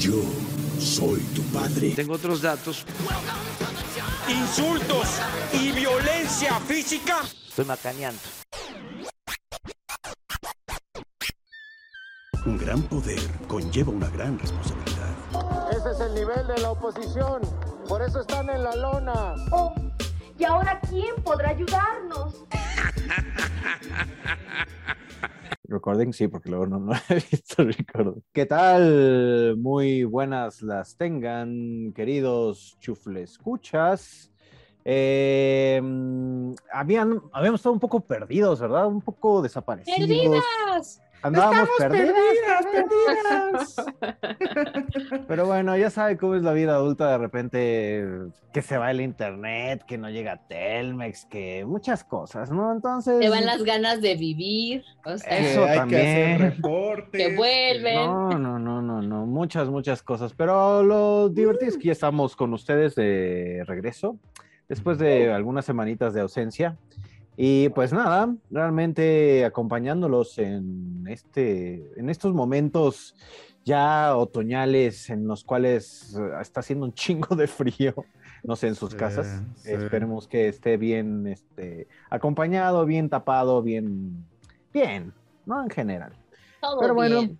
Yo soy tu padre. Tengo otros datos. Insultos y violencia física. Estoy macaneando. Un gran poder conlleva una gran responsabilidad. Ese es el nivel de la oposición. Por eso están en la lona. Oh, ¿y ahora quién podrá ayudarnos? Recording, sí, porque luego no, no he visto recording. ¿Qué tal? Muy buenas las tengan, queridos chufles escuchas. Eh, habían, habíamos estado un poco perdidos, ¿verdad? Un poco desaparecidos. ¡Perdidas! Andábamos Estamos perdidas, perdidas. Pero bueno, ya sabe cómo es la vida adulta de repente, que se va el internet, que no llega Telmex, que muchas cosas, ¿no? Entonces... Te van las ganas de vivir. O sea, Eso hay también. que hacer reportes. que vuelven. No, no, no, no, no, muchas, muchas cosas. Pero lo divertido es que ya estamos con ustedes de regreso, después de algunas semanitas de ausencia. Y pues nada, realmente acompañándolos en, este, en estos momentos ya otoñales en los cuales eh, está haciendo un chingo de frío, no sé, en sus Sí, casas. sí. Esperemos que esté bien este, acompañado, bien tapado, bien, bien, ¿no? En general. Todo Pero bueno, bien.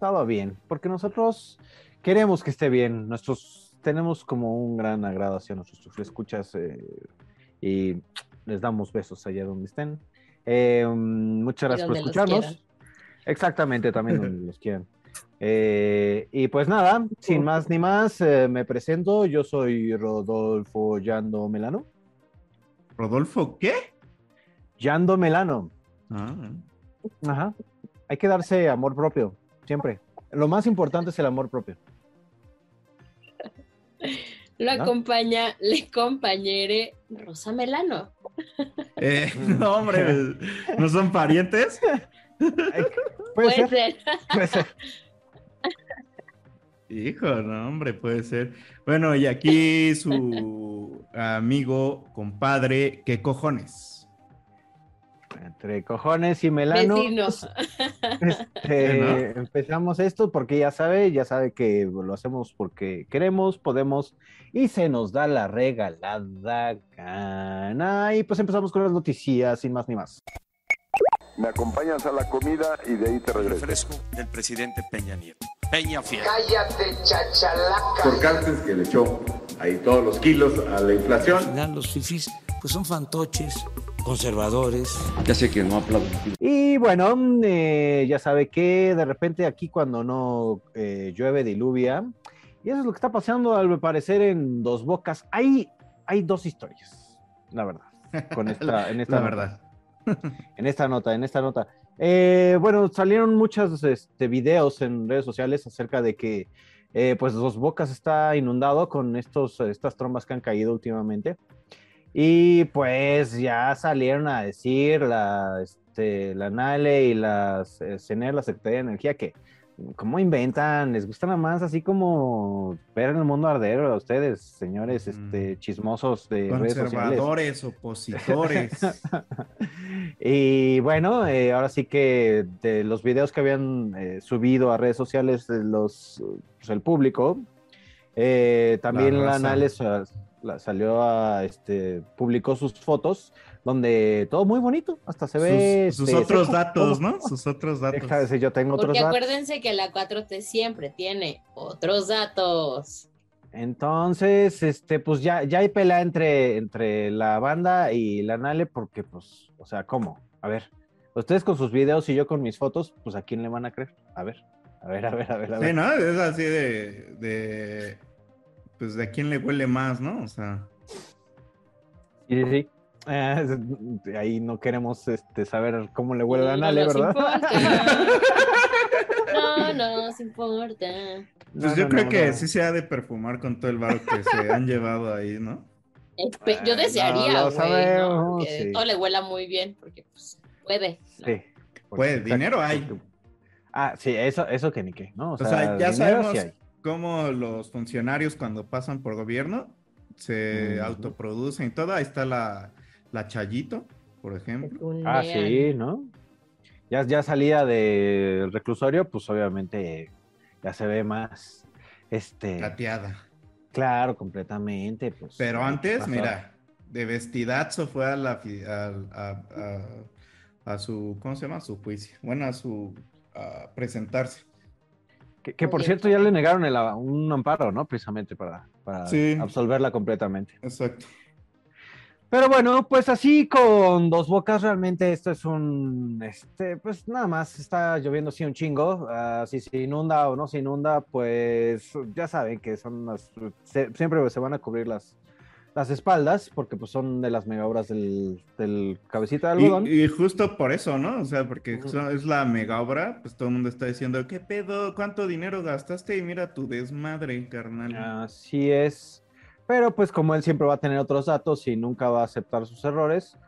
todo bien, porque nosotros queremos que esté bien. Nuestros tenemos como un gran agrado hacia nuestros escuchas eh, y les damos besos allá donde estén. Eh, mm, muchas gracias por escucharnos. Exactamente, también donde los quieran. Eh, y pues nada, sin más ni más, eh, me presento. Yo soy Rodolfo Yando Melano. ¿Rodolfo qué? Yando Melano. Ah, Ajá. Hay que darse amor propio, siempre. Lo más importante es el amor propio. Lo ¿no? acompaña, le compañere Rosa Melano. Eh, no, hombre, ¿no son parientes? Ay, Puede, Puede ser, ser. puede ser. Hijo, no, hombre, puede ser. Bueno, y aquí su amigo, compadre, ¿qué cojones? Entre cojones y melano. Vecino. este, ¿no? Empezamos esto porque ya sabe, ya sabe que lo hacemos porque queremos, podemos y se nos da la regalada gana. Y pues empezamos con las noticias, sin más ni más. Me acompañas a la comida y de ahí te regreso. Refresco del presidente Peña Nieto. Peña Fiel. Cállate, chachalaca. por Cárteles que le echó ahí todos los kilos a la inflación. Al final los fifís pues son fantoches, conservadores. Ya sé que no aplaudo. Y bueno, eh, ya sabe que de repente aquí cuando no eh, llueve diluvia, y eso es lo que está pasando al parecer en Dos Bocas, hay, hay dos historias, la verdad, con esta, en esta La nota. verdad. en esta nota, en esta nota. Eh, bueno, salieron muchos este, videos en redes sociales acerca de que eh, pues Dos Bocas está inundado con estos, estas trombas que han caído últimamente. Y pues ya salieron a decir la, este, la NALE y la eh, CENER, la Secretaría de Energía, que cómo inventan, les gusta nada más así como ver en el mundo arder a ustedes, señores este, chismosos de redes sociales. Conservadores, opositores. y bueno, eh, ahora sí que de los videos que habían eh, subido a redes sociales de los, pues, el público, eh, también La la, raza. La- salió a, este, publicó sus fotos donde todo muy bonito, hasta se ve... sus, sus este, otros seco, datos, todo. ¿no? Sus otros datos. Deja de yo tengo otros Porque datos. acuérdense que la 4T siempre tiene otros datos. Entonces, este, pues ya, ya hay pelea entre, entre la banda y la Nale, porque, pues, o sea, ¿cómo? A ver, ustedes con sus videos y yo con mis fotos, pues, ¿a quién le van a creer? A ver, a ver, a ver, a ver, a ver. Sí, ¿no? Es así de, de. Pues de a quién le huele más, ¿no? O sea. Sí, sí, sí. Eh, ahí no queremos este, saber cómo le huele a No Nale, ¿verdad? importa. No nos importa. Pues No, yo no, creo no, que no. sí se ha de perfumar con todo el barro que se han llevado ahí, ¿no? Espe- Yo Ay, desearía, no güey, ¿no? Que sí. todo le huela muy bien, porque pues puede. ¿no? Sí. Pues, dinero hay. Ah, sí, eso, eso que ni qué, ¿no? O O sea, sea, ya sabemos sí hay. Cómo los funcionarios cuando pasan por gobierno se autoproducen y todo. Ahí está la, la Chayito, por ejemplo. Ah, sí, ¿no? Ya, ya salía del reclusorio, pues obviamente ya se ve más Este, Plateada. claro, completamente. Pues, Pero ¿qué antes, pasó? mira, de vestidazo fue a la al- a, a- a su, ¿cómo se llama? A su juicio. Bueno, a su a presentarse. Que, que, por cierto ya le negaron el a- un amparo, ¿no? Precisamente para, para Sí. absolverla completamente. Exacto. Pero bueno, pues así con dos bocas, realmente esto es un, este, pues nada más, está lloviendo así un chingo, ah, si se inunda o no se inunda, pues ya saben que son las, se- siempre se van a cubrir las, las espaldas, porque pues son de las mega obras del, del cabecita de Y, algodón. y justo por eso, ¿no? O sea, porque es la mega obra, pues todo el mundo está diciendo, ¿qué pedo? ¿Cuánto dinero gastaste? Y mira tu desmadre, carnal. Así es. Pero pues como él siempre va a tener otros datos y nunca va a aceptar sus errores,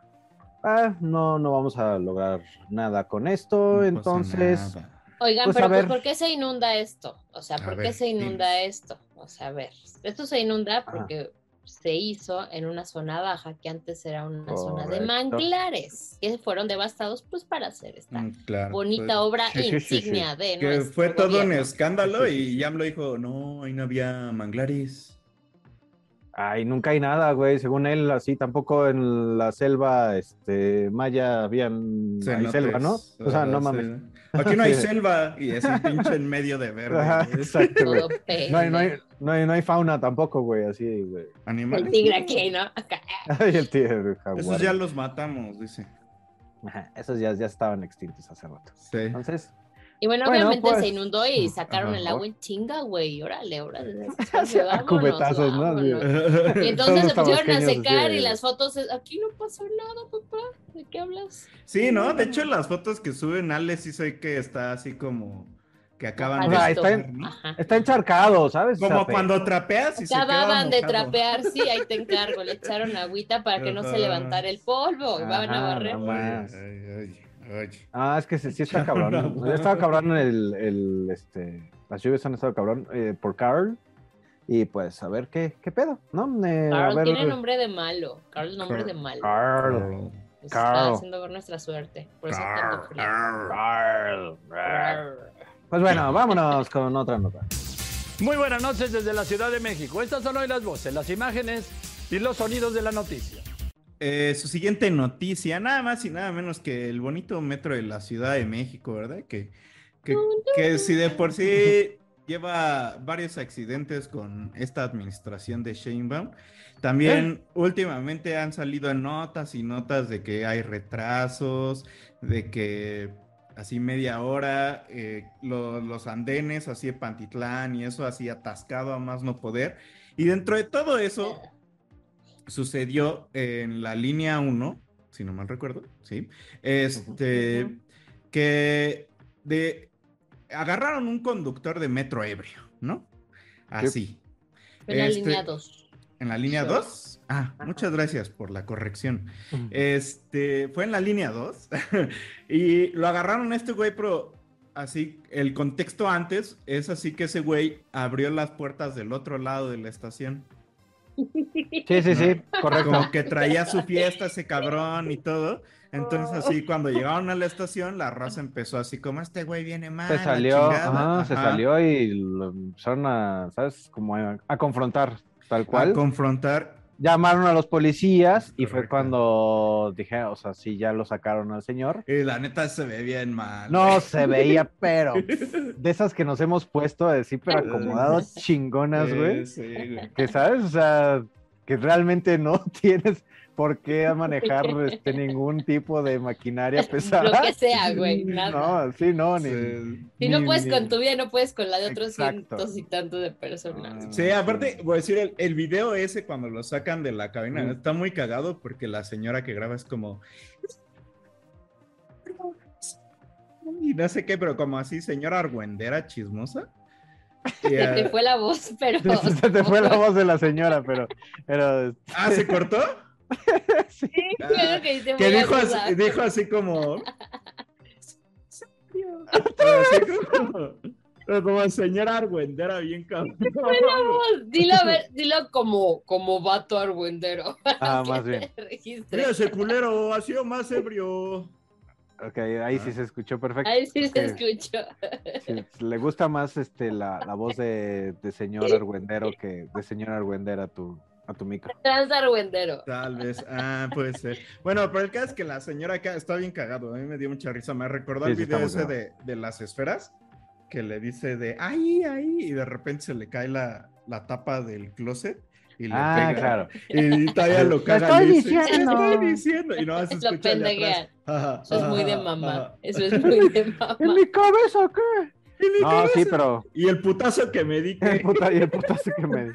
ah, no, no vamos a lograr nada con esto. No Entonces. Oigan, Pues, pero a pues, ver. ¿por qué se inunda esto? O sea, A ¿por ver, qué se inunda esto? O sea, a ver, esto se inunda Ajá. porque se hizo en una zona baja que antes era una zona de manglares que fueron devastados pues para hacer esta Mm, claro, bonita pues, obra sí, sí, sí, sí. insignia de Que fue todo un escándalo Sí, sí, y Yam lo dijo, no, ahí no había manglares. ay, nunca hay nada, güey. Según él, así tampoco en la selva, este, maya habían hay selva, ¿no? O sea, no mames. Aquí no hay Sí. selva y es un pinche en medio de verde. Ajá, exacto, güey. No hay, no, hay, no, hay, no hay fauna tampoco, güey, así, güey. Animales. El tigre aquí, ¿no? Acá. El tigre, jaguar. Esos ya los matamos, dice. Ajá, esos ya, ya estaban extintos hace rato. Sí. Entonces, Y bueno, Bueno, obviamente pues, se inundó y sacaron ajá. el agua en chinga, güey. Órale, órale. a cubetazos, ¿no? vámonos. Y entonces se pusieron a secar sí. y las fotos, es- aquí no pasó nada, papá. ¿De qué hablas? Sí, ¿no? De hecho, las fotos que suben Ale sí sé que está así como que acaban de sea, está. Ajá. está encharcado, ¿sabes? Como cuando trapeas y se queda Acababan de trapear, sí, ahí te encargo. Le echaron agüita para que no se Ajá. levantara el polvo. y Van a Ajá, barrer. no Ah, es que sí, sí está cabrón. No, ¿no? Estaba cabrón el, el, este, las lluvias han estado cabrón eh, por Carl. Y pues a ver qué, qué pedo, ¿no? Eh, a Carl ver, tiene nombre de malo. Carl nombre Carl. de malo. Carl. Nos Carl. está haciendo ver nuestra suerte. Por eso frío. Carl. Carl. Pues bueno, vámonos con otra nota. Muy buenas noches desde la Ciudad de México. Estas son hoy las voces, las imágenes y los sonidos de la noticia. Eh, su siguiente noticia, nada más y nada menos que el bonito metro de la Ciudad de México, ¿verdad? Que, que, que si de por sí lleva varios accidentes con esta administración de Sheinbaum, también últimamente han salido notas y notas de que hay retrasos, de que así media hora, eh, lo- los andenes así de Pantitlán y eso así atascado a más no poder. Y dentro de todo eso, sucedió en la línea 1, si no mal recuerdo, ¿sí? Este, que de, agarraron un conductor de metro ebrio, ¿no? Así. En la Este, línea 2. ¿En la línea Sí. 2? Ah, muchas gracias por la corrección. Este, fue en la línea 2 y lo agarraron este güey, pero así, el contexto antes es así que ese güey abrió las puertas del otro lado de la estación. Sí, sí, sí, correcto. Como que traía su fiesta ese cabrón y todo. Entonces así cuando llegaron a la estación, la raza empezó así como este güey viene mal. Se salió, chingada". ajá, se salió y lo empezaron a, ¿sabes? Como a, a confrontar, tal A cual. confrontar. Llamaron a los policías y fue cuando dije, o sea, sí, ya lo sacaron al señor. Y la neta se ve bien mal. No se veía, pero de esas que nos hemos puesto así, pero acomodados chingonas, güey. Sí, sí, güey. Que sabes, o sea, que realmente no tienes por qué manejar este, ningún tipo de maquinaria pesada. Lo que sea, güey, nada. No, sí, no, ni. Sí. Si no ni- puedes ni- con tu vida, no puedes con la de otros Exacto. cientos y tantos de personas. Sí, aparte, voy a decir, el, el video ese cuando lo sacan de la cabina Mm. está muy cagado porque la señora que graba es como. Y no sé qué, pero como así, señora argüendera chismosa. Y, Se te ah, fue la voz, pero. Se te fue la voz de la señora, pero. pero ah, ¿se cortó? Sí, que dijo así, dijo así como. Así como, pero como señora argüendera, bien cabrón. Dilo, a ver, dilo como, como vato argüendero. Ah, más bien. Mira ese culero, ha sido más ebrio. Ok, ahí sí se escuchó perfecto. Ahí sí se escuchó. Sí, le gusta más este la, la voz de, de señor argüendero que de señora argüendera tu, a tu micro. Transargüendero. Tal vez, ah, puede ser. Bueno, pero el caso es que la señora acá está bien cagado. A mí me dio mucha risa. Me recordó Sí, el video ese de, de las esferas que le dice de ahí, ahí, y de repente se le cae la, la tapa del closet y le Ah, pega. claro. Y todavía lo Lo caga. estoy le dice, diciendo. "Lo estoy diciendo. Y no se Lo escucha. Ajá, Eso es muy de mamá. Eso es muy de mamá. ¿En mi cabeza qué? En mi No, cabeza. sí, pero. Y el putazo que me di. El que- puta, y el putazo que me.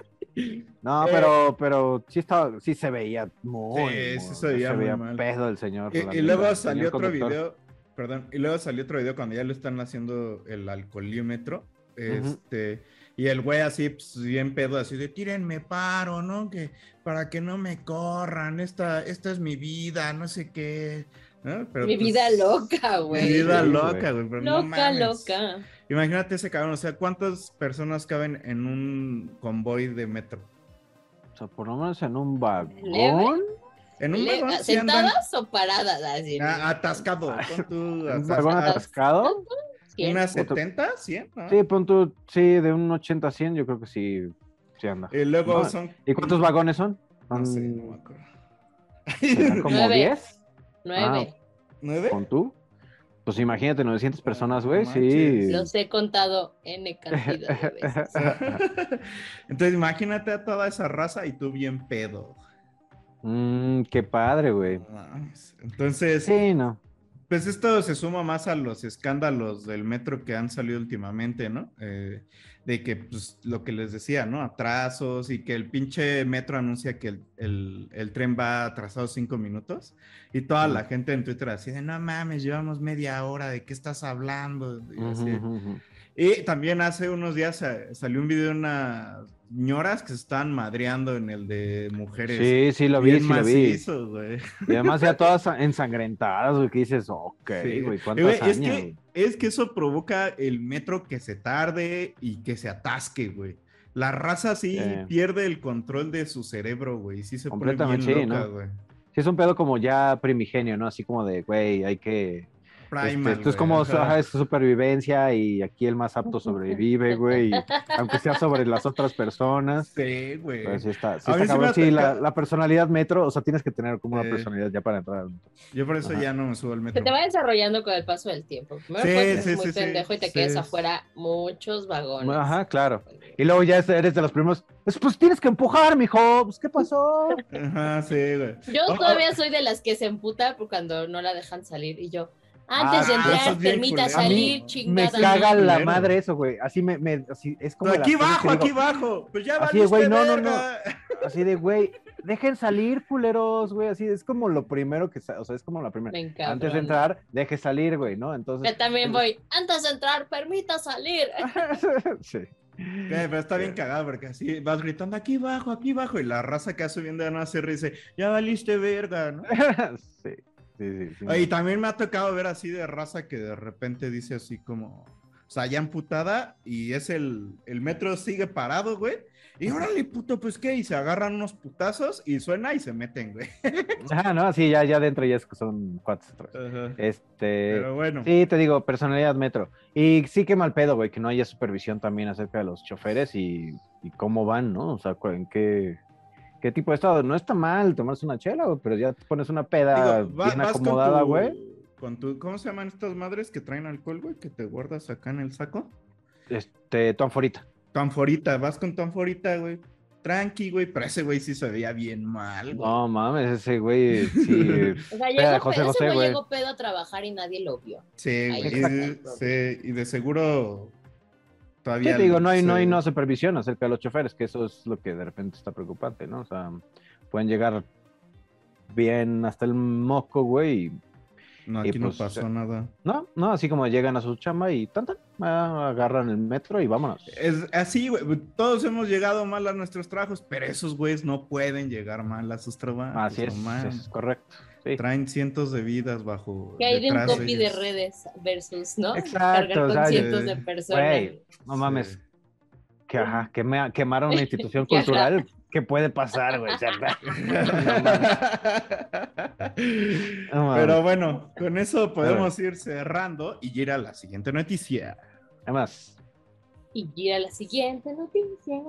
No, Eh. pero, pero sí estaba, sí se veía muy, Sí, sí se veía muy mal. pedo el señor. Y, luego salió otro conductor. video, perdón, y luego salió otro video cuando ya le están haciendo el alcoholímetro, este, y el güey así, pues, bien pedo, así de, tírenme paro, ¿no? Que para que no me corran, esta, esta es mi vida, no sé qué. ¿no? Pero, Mi pues, vida loca, güey. Mi vida loca, güey, pero no Loca, mames. loca. Imagínate ese cabrón, o sea, ¿cuántas personas caben en un convoy de metro? O sea, por lo menos en un vagón. En un Le- vagón sí andan ¿Sentadas o paradas? Así. ah, atascado. pon tú, ¿Un vagón atascado. atascado? ¿Unas 70? 100, ¿no? Sí, pon tú, sí, de un 80 a 100, yo creo que sí, sí anda. Y luego No, son. ¿Y cuántos vagones son? No sé, no me acuerdo. ¿serán como Nueve. 10? Nueve. ¿Nueve? ¿Con tú? Pues imagínate, 900 personas, güey, no sí. Los he contado N cantidad de veces. Entonces, imagínate a toda esa raza y tú bien pedo. Mm, qué padre, güey. Entonces, Sí, no. Pues esto se suma más a los escándalos del metro que han salido últimamente, ¿no? Eh, de que, pues, lo que les decía, ¿no? Atrasos y que el pinche metro anuncia que el, el- el tren va atrasado cinco minutos y toda la gente en Twitter así de, no mames, llevamos media hora, ¿de qué estás hablando? Y así. Y también hace unos días eh, salió un video de unas ñoras que se estaban madreando en el de mujeres. Sí, sí, lo vi, Bien sí, lo vi. Y además ya todas ensangrentadas, güey, que dices, ok, Sí, güey, cuántas güey, es, años, que, güey? es que eso provoca el metro que se tarde y que se atasque, güey. La raza sí Sí. pierde el control de su cerebro, güey. Sí se pone bien loca, ¿no? güey. Sí, es un pedo como ya primigenio, ¿no? Así como de, güey, hay que... este, Primal, esto es como ajá. es supervivencia y aquí el más apto sobrevive, güey, y aunque sea sobre las otras personas. Sí, güey. Pues sí está, sí está cabrón. Sí, la, la personalidad metro, o sea, tienes que tener como una Sí. personalidad ya para entrar. al metro. Yo por eso Ajá. ya no me subo al Se metro. te va desarrollando con el paso del tiempo. Primero Sí, puedes ser sí, muy sí, sí, pendejo y te sí. quedas afuera muchos vagones. Ajá, claro. Y luego ya eres de los primeros, pues, pues tienes que empujar, mijo, pues, ¿qué pasó? Ajá, sí, güey. Yo Oh, oh, todavía soy de las que se emputa por cuando no la dejan salir y yo, antes de Ah, entrar, es bien permita salir, Me chingada. caga bien la culero. madre eso, güey. Así me, me así, es como Pero de aquí bajo, digo, aquí bajo. Pues ya Así de, güey, no, no, no. Así de, güey, dejen salir, culeros, güey. Así es como lo primero que, o sea, es como la primera. Me encanta. Antes de entrar, deje salir, güey, ¿no? Entonces. Yo también voy, antes de entrar, permita salir. sí. Pero está bien cagado porque así vas gritando aquí abajo, aquí abajo y la raza que va subiendo no hace risa dice, ya valiste verga, ¿no? sí, sí. Y también me ha tocado ver así de raza que de repente dice así como, o sea, ya amputada y es el, el metro sigue parado, güey. Y órale, puto, pues qué, y se agarran unos putazos y suena y se meten, güey. Ah, no, sí, ya, ya dentro ya es que son. Ajá. Este. Pero bueno. Sí, te digo, personalidad metro. Y sí que mal pedo, güey, que no haya supervisión también acerca de los choferes y, y cómo van, ¿no? O sea, en qué, qué tipo de estado. No está mal tomarse una chela, güey, pero ya te pones una peda Digo, va- bien acomodada, güey. Con tu, ¿cómo se llaman estas madres que traen alcohol, güey? Que te guardas acá en el saco. Este, tu anforita. Tu anforita, vas con tu anforita, güey. Tranqui, güey, pero ese güey sí se veía bien mal, güey. No mames, ese güey, sí. O sea, llegó, José pedo, José, ese güey güey. llegó pedo a trabajar y nadie lo vio. Sí, Ahí güey. Y, sí, y de seguro todavía. Sí, te digo, no hay, no hay no supervisión acerca de los choferes, que eso es lo que de repente está preocupante, ¿no? O sea, pueden llegar bien hasta el moco, güey, y No, y aquí no pues, pasó eh, nada. No, no, así como llegan a su chamba y tan, tan, ah, agarran el metro y vámonos. Es así, güey. Todos hemos llegado mal a nuestros trabajos, pero esos güeyes no pueden llegar mal a sus trabajos. Así es, es correcto. Sí. Traen cientos de vidas bajo. Que hay de un copy de redes versus, ¿no? Exacto, Cargar o con sea, cientos de personas. No mames, Sí. que ajá, quema- quemaron una institución Que cultural ¿Qué puede pasar, güey? No. Pero bueno, con eso podemos ir cerrando y ir a la siguiente noticia. Además, Y gira la siguiente noticia.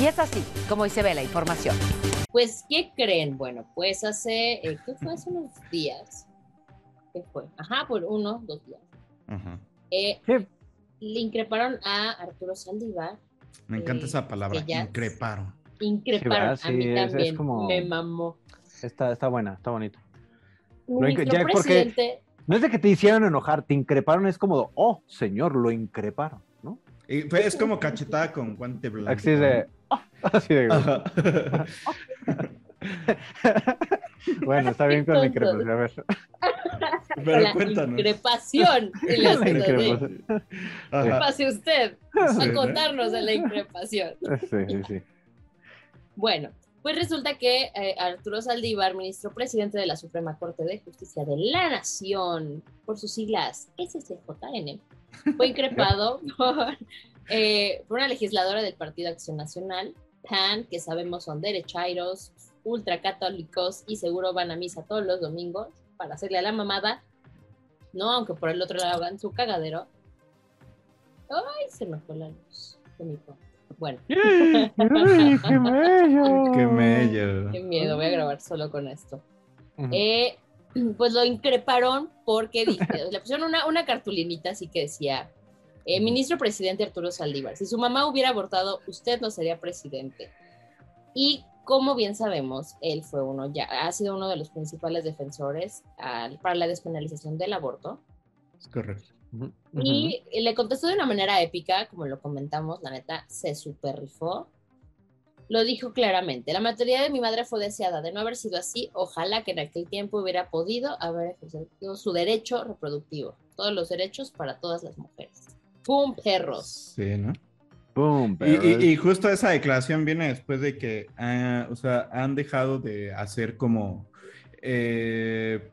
Y es así como hoy se ve la información. Pues, ¿qué creen? Bueno, pues hace, eh, ¿qué fue hace unos días? ¿Qué fue? Ajá, por uno, dos días. Eh, ¿qué? le increparon a Arturo Saldívar. Me encanta Eh, esa palabra, increparon. Increparon, Sí, a mí sí, es- es también. como- Me mamó. está, está buena, está bonito. Incre- ya, porque- No es de que te hicieron enojar, te increparon, es como, oh, señor, lo increparon, ¿no? Y fue- es como cachetada con guante blanco. Así de, así de, bueno, está bien con la Qué increpación, a ver. Pero la cuéntanos. increpación. La increpación. Pase usted Sí, a ¿no? contarnos de la increpación. Sí, sí, sí. Bueno, pues resulta que eh, Arturo Saldívar, ministro presidente de la Suprema Corte de Justicia de la Nación, por sus siglas SCJN, fue increpado por, eh, por una legisladora del Partido Acción Nacional, PAN, que sabemos son derechairos, ultracatólicos y seguro van a misa todos los domingos para hacerle a la mamada, no, aunque por el otro lado hagan su cagadero. Ay, se me fue la luz. Bueno. ¡Ay, qué bello! Qué mello. Qué miedo, voy a grabar solo con esto. Eh, pues lo increparon porque le pusieron una, una cartulinita así que decía, eh, ministro presidente Arturo Saldívar, si su mamá hubiera abortado, usted no sería presidente. Y como bien sabemos, él fue uno, ya ha sido uno de los principales defensores al- para la despenalización del aborto. Es correcto. Ujú, Y le contestó de una manera épica, como lo comentamos, la neta, se super rifó. Lo dijo claramente, la maternidad de mi madre fue deseada, de no haber sido así, ojalá que en aquel tiempo hubiera podido haber ejercido su derecho reproductivo, todos los derechos para todas las mujeres. ¡Pum, perros! Sí, ¿no? Boom, Y, pero y- justo esa declaración viene después de que ah, o sea, han dejado de hacer como, eh,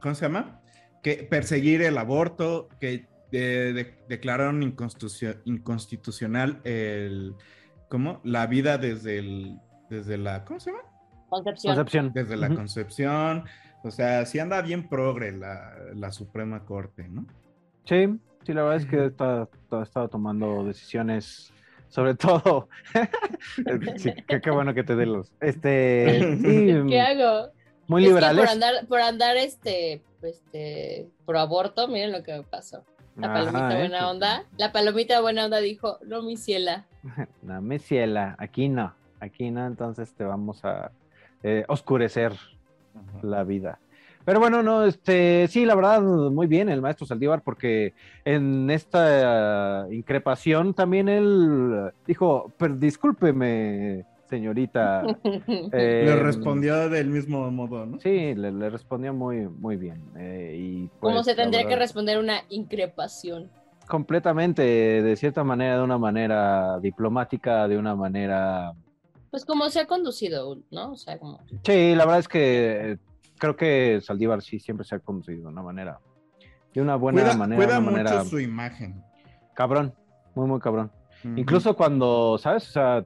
¿cómo se llama? Que perseguir el aborto, que de- de- declararon inconstitucio- inconstitucional el, ¿cómo? La vida desde el, desde la, ¿cómo se llama? Concepción. Concepción. Desde la concepción. O sea, sí anda bien progre la, la Suprema Corte, ¿no? Sí, sí, la verdad es que está, está- estaba tomando decisiones, sobre todo. sí, qué, qué bueno que te dé los. Este, sí, ¿Qué hago? muy Es que liberales. por andar, por andar este, este, pro aborto, miren lo que me pasó. La Ajá, palomita ¿eh? buena onda, la palomita buena onda dijo, no mi ciela. No, me ciela, aquí no, aquí no, entonces te vamos a eh, oscurecer la vida. Pero bueno, no, este, sí, la verdad, muy bien el maestro Saldívar, porque en esta eh, increpación también él dijo, pero discúlpeme, señorita. eh, Le respondió del mismo modo, ¿no? Sí, le, le respondió muy, muy bien. eh, y ¿Cómo pues, se tendría que responder una increpación? Completamente, de cierta manera, de una manera diplomática, de una manera Pues como se ha conducido, ¿no? O sea, como... Sí, la verdad es que eh, creo que Saldívar sí siempre se ha conducido de una manera, de una buena Cuida, manera, cuida una mucho manera su imagen. cabrón, muy muy cabrón. Incluso cuando, ¿sabes? O sea,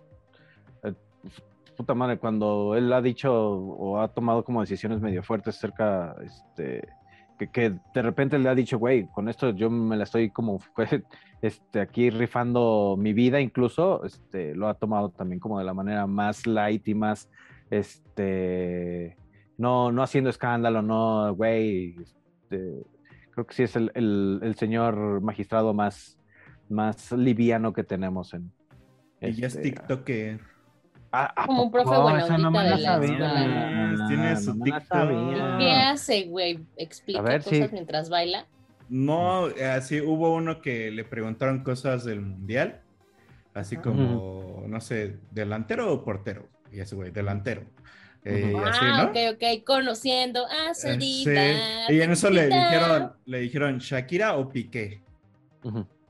puta madre, cuando él ha dicho o ha tomado como decisiones medio fuertes cerca, este, que, que de repente le ha dicho, güey, con esto yo me la estoy como este, aquí rifando mi vida, incluso, este, lo ha tomado también como de la manera más light y más, este, no, no haciendo escándalo, no, güey, este, creo que sí es el, el- el señor magistrado más, más liviano que tenemos en... Y ya es este, TikToker. Ah, ¿a Como un profe buena Esa no me la de la sabía. Tiene su no TikTok. ¿Qué hace, güey? ¿Explica ver, cosas sí. mientras baila? No, así hubo uno que le preguntaron cosas del mundial, así como, no sé, delantero o portero. Y ese güey, delantero. Eh, y así, ah, ¿no? ok, ok, conociendo a Eh, Saldívar. sí. Y en eso le dijeron, le dijeron Shakira o Piqué.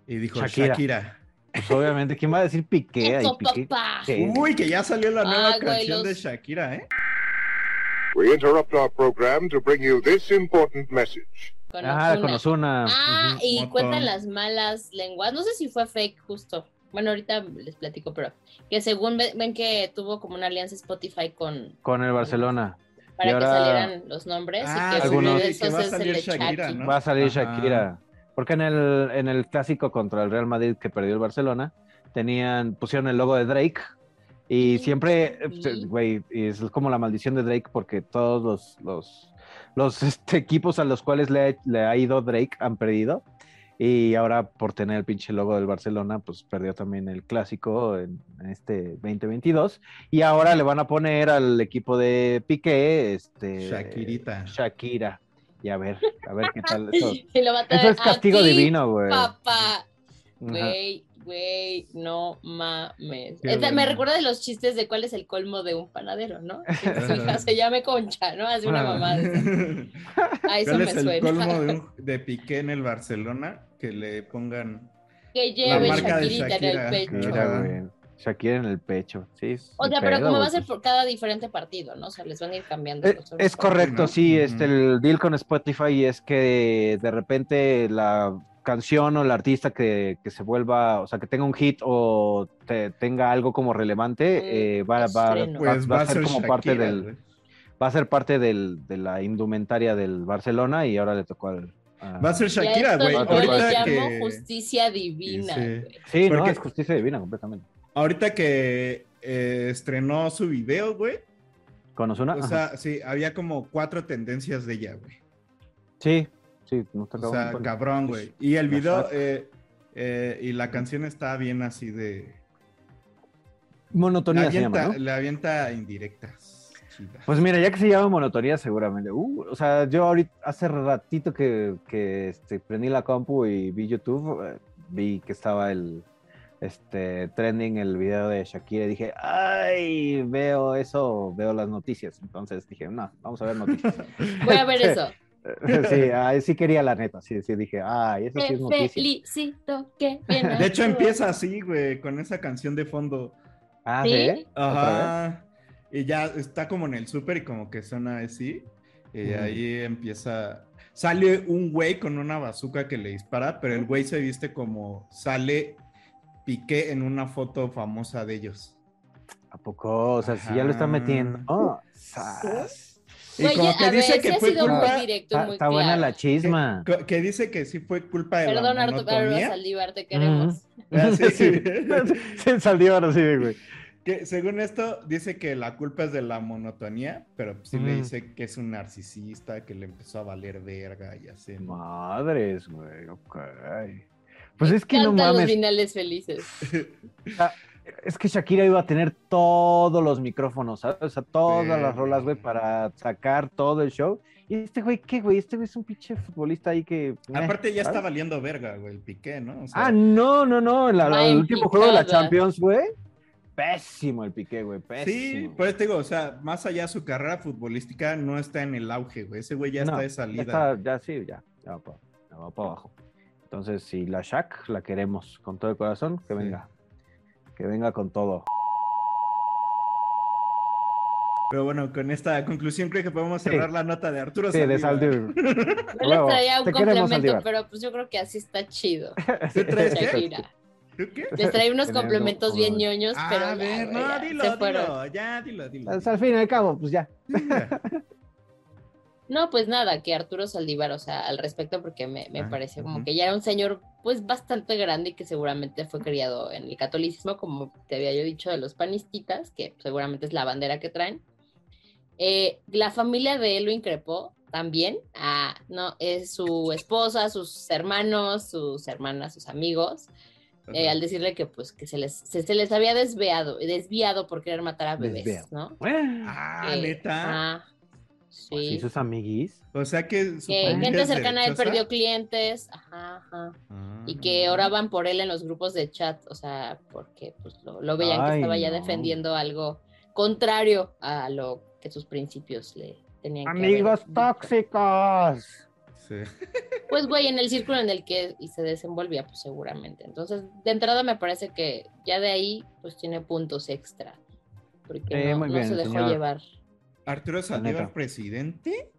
Y dijo Shakira. Shakira. Pues obviamente, ¿quién va a decir Piqué? Ay. Uy, que ya salió la nueva Ay, güey, canción de Shakira, ¿eh? We interrupt our program to bring you this important message. Con Ah, Ozuna. con Ozuna. Ah, y Montón. cuentan las malas lenguas. No sé si fue fake justo. Bueno, ahorita les platico, pero que según ve- ven que tuvo como una alianza Spotify con Con el Barcelona. para Y ahora- que salieran los nombres Ah, y que sí, uno de que va a es el salir de Shakira, Shaki. ¿no? Va a salir Ajá. Shakira. Porque en el, en el clásico contra el Real Madrid que perdió el Barcelona, tenían, pusieron el logo de Drake. Y Sí, siempre, eh, güey, y es como la maldición de Drake porque todos los, los, los este, equipos a los cuales le ha, le ha ido Drake han perdido. Y ahora por tener el pinche logo del Barcelona, pues perdió también el clásico en, en este 2022. Y ahora le van a poner al equipo de Piqué, este... Shakirita. Shakira. Y a ver, a ver qué tal. Eso, lo va a eso es castigo aquí, divino, güey. Papá. Güey, güey, no mames. Qué Me bueno. recuerda de los chistes de cuál es el colmo de un panadero, ¿no? Que su hija se llame Concha, ¿no? Hace una mamá. A eso ¿Cuál me es el suena. colmo de, un- de Piqué en el Barcelona? Que le pongan Que lleve marca de Shakirita en el Shakira. pecho. Mira. Shakira en el pecho. Sí, O sea, pero pedo, como va a ser por cada diferente partido, ¿no? O sea, les van a ir cambiando. Eh, los Es correcto, sí, este, el deal con Spotify es que de repente la canción o el artista que, que se vuelva, o sea, que tenga un hit o te- tenga algo como relevante, Mm, eh, va, va- estreno. va- Pues va a ser como parte del, va a ser parte del, de la indumentaria del Barcelona y ahora le tocó al... Va a ser Shakira, güey. yo Ahorita le llamo que, justicia divina. Sí. güey. Sí, no, porque- es justicia divina completamente. Ahorita que eh, estrenó su video, güey. ¿Con Ozuna? O Ajá. sea, sí, había como cuatro tendencias de ella, güey. Sí, sí, no está O sea, cabrón, güey. Y el video eh, eh, y la canción está bien así de. Le Monotonía se avienta, llama, ¿no? le avienta indirectas. chidas. Pues mira, ya que se llama monotonía, seguramente. Uh, o sea, yo ahorita hace ratito que, que este, prendí la compu y vi YouTube, eh, vi que estaba el este trending el video de Shakira y dije, ay, veo eso, veo las noticias. Entonces dije, no, vamos a ver noticias. Voy a ver eso. sí, ay, sí quería la neta, sí, sí, dije, ay, eso sí es noticia. felicito que bien De hecho, empieza así, güey, con esa canción de fondo. Ah, ¿Sí? sí. Ajá. Y ya está como en el súper y como que suena así. Y Ujú. ahí empieza. Sale un güey con una bazooka que le dispara, pero el güey se viste como sale Piqué en una foto famosa de ellos. ¿A poco? O sea, si ya lo están metiendo. Ajá. Oh, sas. Y Oye, como que a dice ver, que sí ha fue sido culpa. muy directo y Está, está buena la chisma. Que, que dice que sí fue culpa de Perdón, la Arturo Carlos monotonía. Saldívar, te queremos. Ah, sí. sí, sí, ahora sí, güey. Que según esto, dice que la culpa es de la monotonía, pero sí le Mm. dice que es un narcisista, que le empezó a valer verga y así. Madres, güey, ok. Pues es que no Cantan los mames. finales felices. Es que Shakira iba a tener todos los micrófonos, ¿sabes? O sea, todas Verga. las rolas, güey, para sacar todo el show. Y este güey, ¿qué, güey? Este güey es un pinche futbolista ahí que. eh, Aparte ya ¿sabes? está valiendo verga, güey, el Piqué, ¿no? O sea, Ah, no, no, no. en la- el último juego de la. Champions, güey. Pésimo el Piqué, güey. sí, Pésimo. pues te digo, o sea, más allá su carrera futbolística no está en el auge, güey. Ese güey ya No, está de Ya, salida. está, ya sí, ya. Ya va para, ya va para abajo. Entonces, si la Shaq la queremos con todo el corazón, que Sí. venga. Que venga con todo. Pero bueno, con esta conclusión creo que podemos cerrar la nota de Arturo Sí, de Saldívar. Yo les traía un te complemento, Saldívar. pero pues yo creo que así está chido. ¿Tú traes qué? Shakira. ¿Tú qué? Les traía unos complementos bien ñoños, Ah, pero a ya, ver, güey, no, ya, dilo, se fueron. dilo, ya, dilo, dilo. Pues, al fin y al cabo, pues ya. No, pues nada, que Arturo Saldívar, o sea, al respecto, porque me, me Ah, parece como que ya era un señor, pues bastante grande y que seguramente fue criado en el catolicismo, como te había yo dicho de los panistitas, que seguramente es la bandera que traen. Eh, la familia de él lo increpó también, ah, no, es su esposa, sus hermanos, sus hermanas, sus amigos, eh, al decirle que pues que se les, se, se les había desviado, desviado por querer matar a bebés, Desviado. ¿no? Ah, Eh, neta. ah, ¿Y sí. sus amiguis? O sea que Que gente cercana a él perdió clientes, ajá, ajá, Ah. y que oraban por él en los grupos de chat, o sea, porque pues lo, lo veían que estaba ya no. defendiendo algo contrario a lo que sus principios le tenían que Amigos dicho. tóxicos. Sí. Pues güey, en el círculo en el que y se desenvolvía, pues seguramente. Entonces, de entrada me parece que ya de ahí pues tiene puntos extra, porque Sí, no, muy no bien, se dejó señor. llevar. Arturo Saldívar, presidente.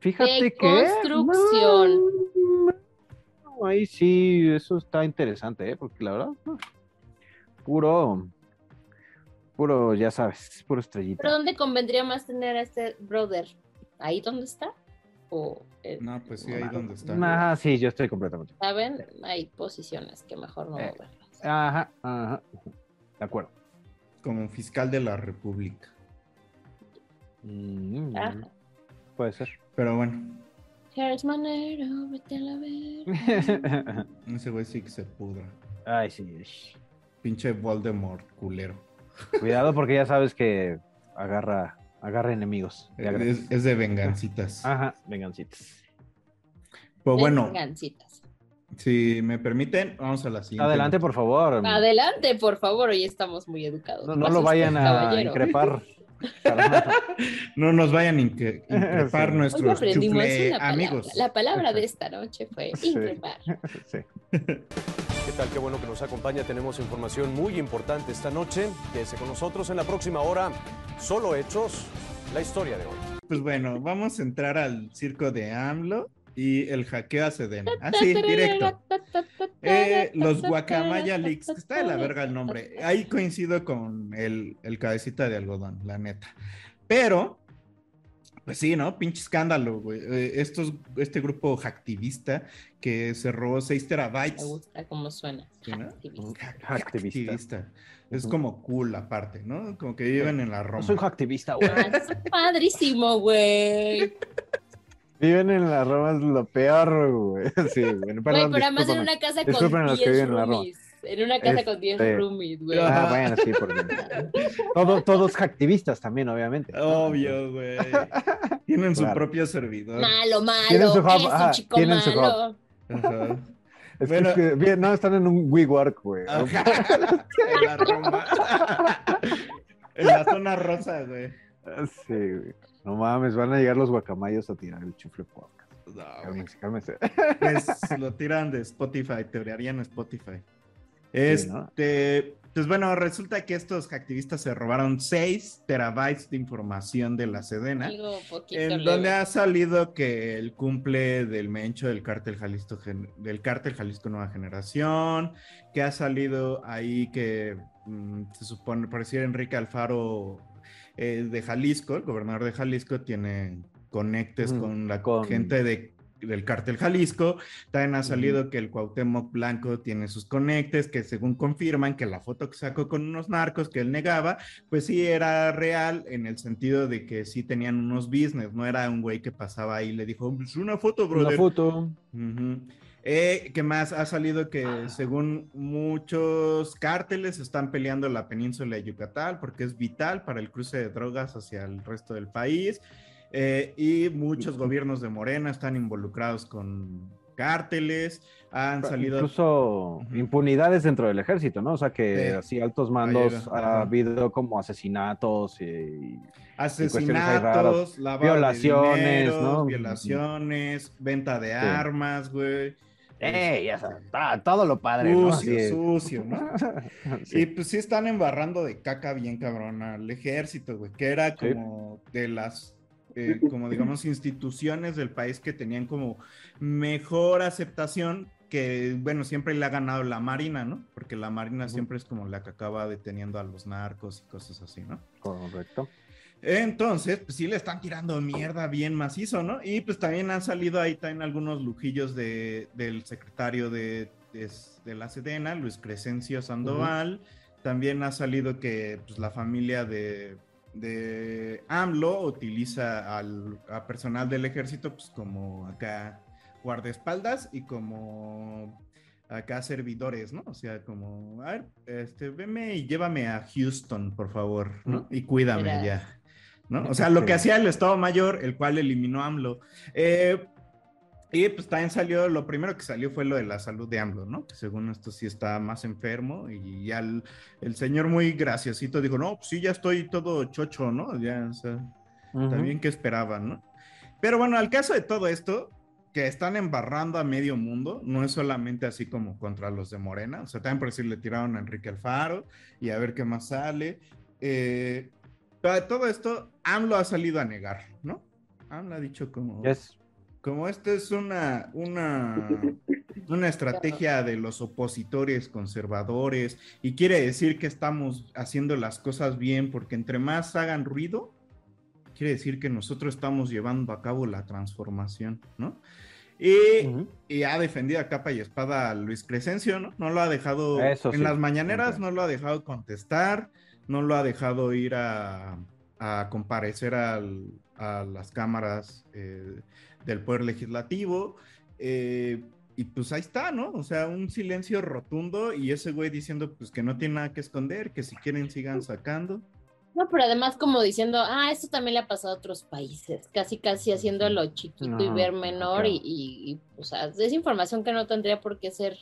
Fíjate De que. construcción. No, ahí sí, eso está interesante, ¿eh? Porque la verdad. no. puro, puro, ya sabes, puro estrellita. ¿Pero dónde convendría más tener a este brother? ¿Ahí donde está? ¿O eh, No, pues sí, ahí donde está. Ajá, sí, yo estoy completamente. saben? Hay posiciones que mejor no Eh. verlas. Ajá, ajá. De acuerdo. Como fiscal de la República. Mm, Ajá. Puede ser. Pero bueno, manero, vete a la ver. ese güey sí que se pudra. Ay, sí. Pinche Voldemort, culero. Cuidado porque ya sabes que agarra, agarra enemigos. Es, es de vengancitas. Ajá, vengancitas. Pues bueno, Vengancitas. si me permiten, vamos a la siguiente. Adelante, por favor. Adelante, por favor, hoy estamos muy educados. No, no lo vayan a caballero. No nos vayan a increpar Sí. Nuestros chufle amigos. La palabra de esta noche fue Sí. increpar. Sí. ¿Qué tal? Qué bueno que nos acompaña. Tenemos información muy importante esta noche. Quédese con nosotros en la próxima hora. Solo hechos, la historia de hoy. Pues bueno, vamos a entrar al circo de AMLO y el hackeo a Sedena. Así, directo. Eh, los Guacamaya Leaks, que está de la verga el nombre. Ahí coincido con el, el cabecita de algodón, la neta. Pero, pues sí, ¿no? Pinche escándalo, güey. Eh, estos, este grupo hacktivista que se robó 6 Me terabytes. gusta cómo suena. Sí, ¿no? Activista. Hacktivista. Hacktivista. Es como cool aparte, ¿no? Como que viven en la Roma. No soy hacktivista, güey. Ah, es padrísimo, güey. Viven en la Roma es lo peor, güey. Sí, güey. Güey, Perdón, pero además en una casa Disculpen con a los que 10 viven en la Roma. roomies. En una casa con 10 Este, roomies, güey. Ah, bueno, sí, porque. Todo, todos hacktivistas también, obviamente. Obvio, güey. Tienen su Claro. propio servidor. Malo, malo. Tienen su hub, ajá, chico tienen su malo. Ajá. Es que- Bueno. es que, bien, no, están en un WeWork, güey. En la Roma. En la zona rosa, güey. Sí, güey. No mames, van a llegar los guacamayos a tirar el chufle podcast. No, güey. Cálmense, cálmense. Pues lo tiran de Spotify, teorearían Spotify. Sí, ¿no? Este, pues bueno, resulta que estos activistas se robaron 6 terabytes de información de la Sedena. Algo poquito En leve. donde ha salido que el cumple del mencho del cártel Jalisco, del cártel Jalisco Nueva Generación, que ha salido ahí que mm, se supone, pareciera Enrique Alfaro eh, de Jalisco, el gobernador de Jalisco, tiene conectes Ujú, con la con- gente de, del cártel Jalisco. También ha salido que el Cuauhtémoc Blanco tiene sus conectes, que según confirman que la foto que sacó con unos narcos que él negaba, pues sí era real en el sentido de que sí tenían unos business, no era un güey que pasaba ahí y le dijo, pues una foto, Una brother. foto. Ujú. Eh, ¿Qué más? Ha salido que según muchos cárteles están peleando la península de Yucatán porque es vital para el cruce de drogas hacia el resto del país. Eh, y muchos gobiernos de Morena están involucrados con cárteles. Han salido... Incluso impunidades dentro del ejército, ¿no? O sea que Sí. así altos mandos ha habido como asesinatos y, Asesinatos, de Violaciones, dinero, ¿no? Violaciones, venta de armas, güey. Ya sabes, ah, todo lo padre, ¿no? Sucio, es. sucio, ¿no? Sí. Y pues sí están embarrando de caca bien cabrón al ejército, güey, que era Sí. como de las, eh, como digamos, instituciones del país que tenían como mejor aceptación que, bueno, siempre le ha ganado la Marina, ¿no? Porque la Marina siempre es como la que acaba deteniendo a los narcos y cosas así, ¿no? Correcto. Entonces, pues sí le están tirando mierda bien macizo, ¿no? Y pues también han salido ahí también algunos lujillos de, del secretario de, de, de la Sedena, Luis Crescencio Sandoval. También ha salido que pues, la familia de, de AMLO utiliza al a personal del ejército pues como acá guardaespaldas y como acá servidores, ¿no? O sea, como, a ver, este, veme y llévame a Houston, por favor, ¿no? Y cuídame Mira. ya. ¿No? O sea, lo que hacía el Estado Mayor, el cual eliminó AMLO. Eh, y pues también salió, lo primero que salió fue lo de la salud de AMLO, ¿no? Que según esto sí está más enfermo y ya el, el señor muy graciosito dijo, no, pues sí, ya estoy todo chocho, ¿no? Ya, o sea, Ujú. también que esperaban, ¿no? Pero bueno, al caso de todo esto, que están embarrando a medio mundo, no es solamente así como contra los de Morena, o sea, también por decir le tiraron a Enrique Alfaro y a ver qué más sale. Eh, todo esto, AMLO ha salido a negar, ¿no? AMLO ha dicho como, Yes. como esto es una, una, una estrategia de los opositores conservadores y quiere decir que estamos haciendo las cosas bien porque entre más hagan ruido, quiere decir que nosotros estamos llevando a cabo la transformación, ¿no? Y, ha defendido a capa y espada a Luis Crescencio, ¿no? No lo ha dejado en las mañaneras, no lo ha dejado contestar, no lo ha dejado ir a, comparecer a las cámaras eh, del Poder Legislativo. Eh, y pues ahí está, ¿no? O sea, un silencio rotundo y ese güey diciendo pues que no tiene nada que esconder, que si quieren sigan sacando. No, pero además como diciendo, ah, esto también le ha pasado a otros países, casi casi haciéndolo chiquito y ver menor y, y, o sea, es información que no tendría por qué ser,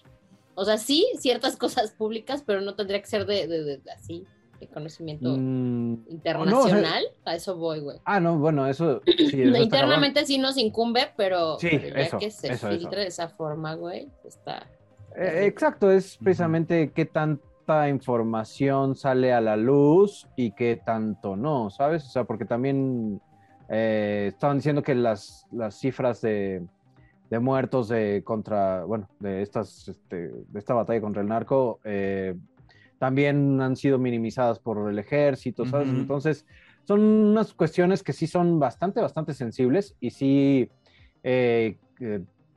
o sea, sí, ciertas cosas públicas, pero no tendría que ser de, de, así, de conocimiento mm, internacional, a eso voy, güey. Ah, no, bueno, eso... Sí, Internamente sí nos incumbe, pero, sí, ya que se filtre de esa forma, güey, está... Eh, exacto, es precisamente qué tan información sale a la luz y qué tanto no, ¿sabes? O sea, porque también eh, estaban diciendo que las, las cifras de, de, muertos de contra, bueno, de estas, este, de esta batalla contra el narco, eh, también han sido minimizadas por el ejército, ¿sabes? Entonces, son unas cuestiones que sí son bastante, bastante sensibles y sí, eh,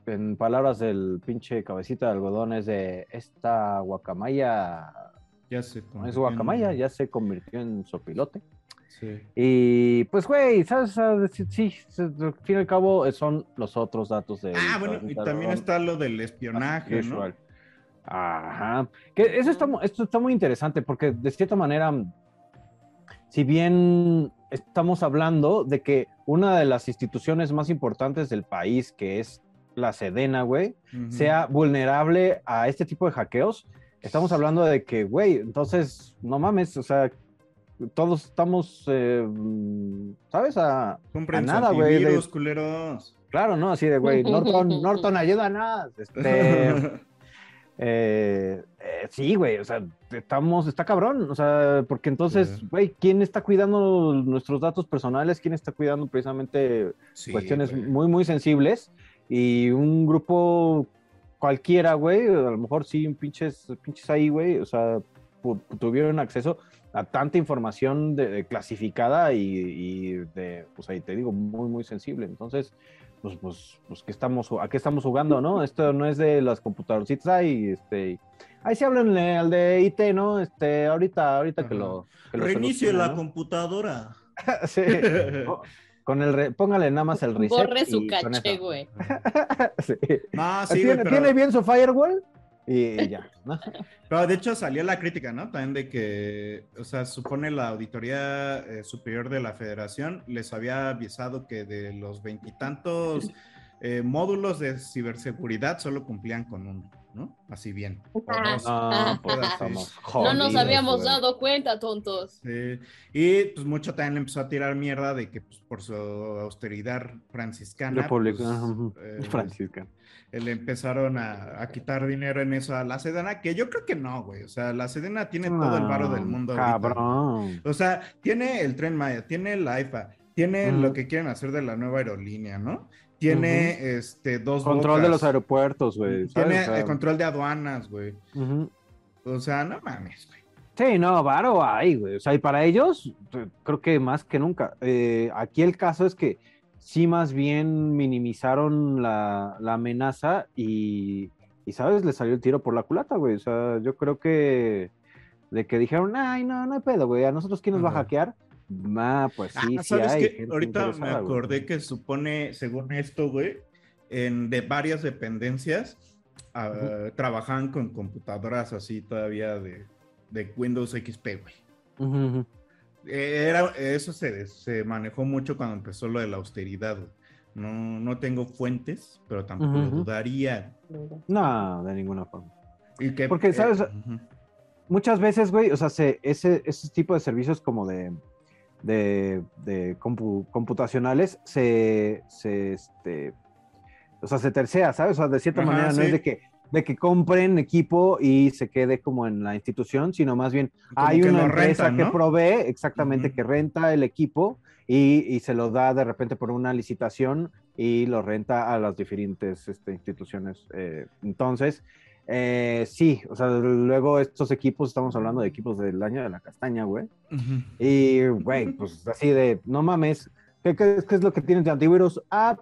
en palabras del pinche cabecita de algodón, es de esta guacamaya. Ya se es guacamaya, ya se convirtió en sopilote. Sí. Y pues, güey, ¿sabes? Sí, al fin y al cabo son los otros datos de. Ah, bueno, y también está lo del espionaje, ¿no? Ajá. Que eso está, esto está muy interesante porque de cierta manera, si bien estamos hablando de que una de las instituciones más importantes del país, que es la Sedena, güey, sea vulnerable a este tipo de hackeos, estamos hablando de que, güey, entonces, no mames, o sea, todos estamos, eh, ¿sabes? A, a nada, güey. culeros. Claro, ¿no? Así de, güey, Norton, Norton, ayuda a nada. Este, eh, eh, sí, güey, o sea, estamos, está cabrón, o sea, porque entonces, güey, ¿quién está cuidando nuestros datos personales? ¿Quién está cuidando precisamente cuestiones muy, muy sensibles? Y un grupo cualquiera, güey, a lo mejor sí, pinches, pinches ahí, güey, o sea, tuvieron acceso a tanta información de, clasificada y, de, pues ahí te digo, muy, muy sensible. Entonces, pues, pues, pues, ¿qué estamos, ¿a qué estamos jugando, no? Esto no es de las computadorcitas ahí, este, ahí sí hablan al de IT, ¿no? Este, ahorita, ahorita que lo... Que Reinicie la computadora. sí. Con el póngale nada más el reset. Borre su caché, güey. sí. No, sí, ¿Tiene, ¿Tiene, bien su firewall? Y ya. ¿no? Pero de hecho salió la crítica, ¿no? También de que, o sea, supone la Auditoría eh, Superior de la Federación les había avisado que de los veintitantos eh, módulos de ciberseguridad solo cumplían con uno. ¿No? Así bien. Ah, no nos habíamos dado cuenta, tontos. Sí. Y pues mucho también le empezó a tirar mierda de que pues, por su austeridad franciscana. Pues, eh, franciscana. Le empezaron a, quitar dinero en eso a la Sedena, que yo creo que no, güey. O sea, la Sedena tiene todo el varo del mundo. Cabrón. O sea, tiene el tren Maya, tiene el AIFA, tiene lo que quieren hacer de la nueva aerolínea, ¿no? Tiene este dos Control de los aeropuertos, güey. Tiene el control de aduanas, güey. O sea, no mames, güey. Sí, no, varo hay, güey. O sea, y para ellos, creo que más que nunca. Eh, aquí el caso es que sí más bien minimizaron la, amenaza y, y, ¿sabes? Le salió el tiro por la culata, güey. O sea, yo creo que de que dijeron, ay, no, no hay pedo, güey. A nosotros, ¿quién nos va a hackear? Ah, pues sí, ah, ¿sabes sí Ahorita me acordé que supone, según esto, güey, en de varias dependencias uh, trabajaban con computadoras así todavía de, de Windows XP, güey. Era, eso se, se, manejó mucho cuando empezó lo de la austeridad. No, no tengo fuentes, pero tampoco dudaría. No, de ninguna forma. ¿Y Porque, ¿sabes? Muchas veces, güey, o sea, ese, ese tipo de servicios como de de, computacionales se, se, este, o sea, se tercea, ¿sabes? O sea, de cierta manera no es de que, de que compren equipo y se quede como en la institución, sino más bien hay una empresa que provee exactamente, que renta el equipo y, y, se lo da de repente por una licitación y lo renta a las diferentes este, instituciones. Eh, entonces, eh, sí, o sea, luego estos equipos, estamos hablando de equipos del año de la castaña, güey. Y, güey, pues así de, no mames, ¿qué, qué, qué es lo que tienen de antivirus? Ah,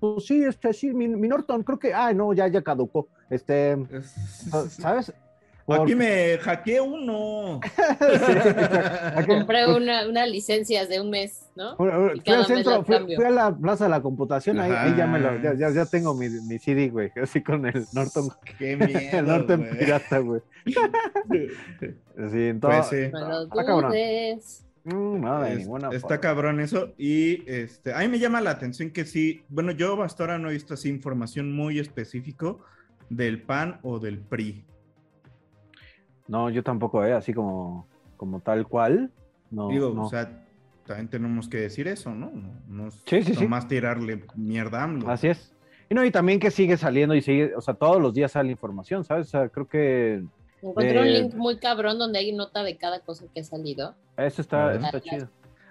pues sí, este, sí, mi, mi Norton, creo que, ah, no, ya, ya caducó. Este, ¿sabes? Aquí me hackeé uno. Compré Pues una, una licencia de un mes, ¿no? Fui, fui cada al mes centro, fui, a la plaza de la computación, ahí, ahí ya me lo, ya, ya, ya Ah, tengo mi, mi CD, güey, así con el Norton. Qué miedo, el Norton güey. pirata, güey. Sí, entonces. Pues sí. Está. Mm, no, de Es- ninguna está forma. cabrón eso. Y este, a mí me llama la atención que sí, bueno, yo hasta ahora no he visto así información muy específico del PAN o del PRI. No, yo tampoco, eh, así como, como tal cual. No, Digo, no. o sea, también tenemos que decir eso, ¿no? No, es Sí, sí, sí. nomás tirarle mierda a AMLO. Así es. Y no, y también que sigue saliendo y sigue, o sea, todos los días sale información, ¿sabes? O sea, creo que Encontré un de- link muy cabrón donde hay nota de cada cosa que ha salido. eso está, eso está Las- chido.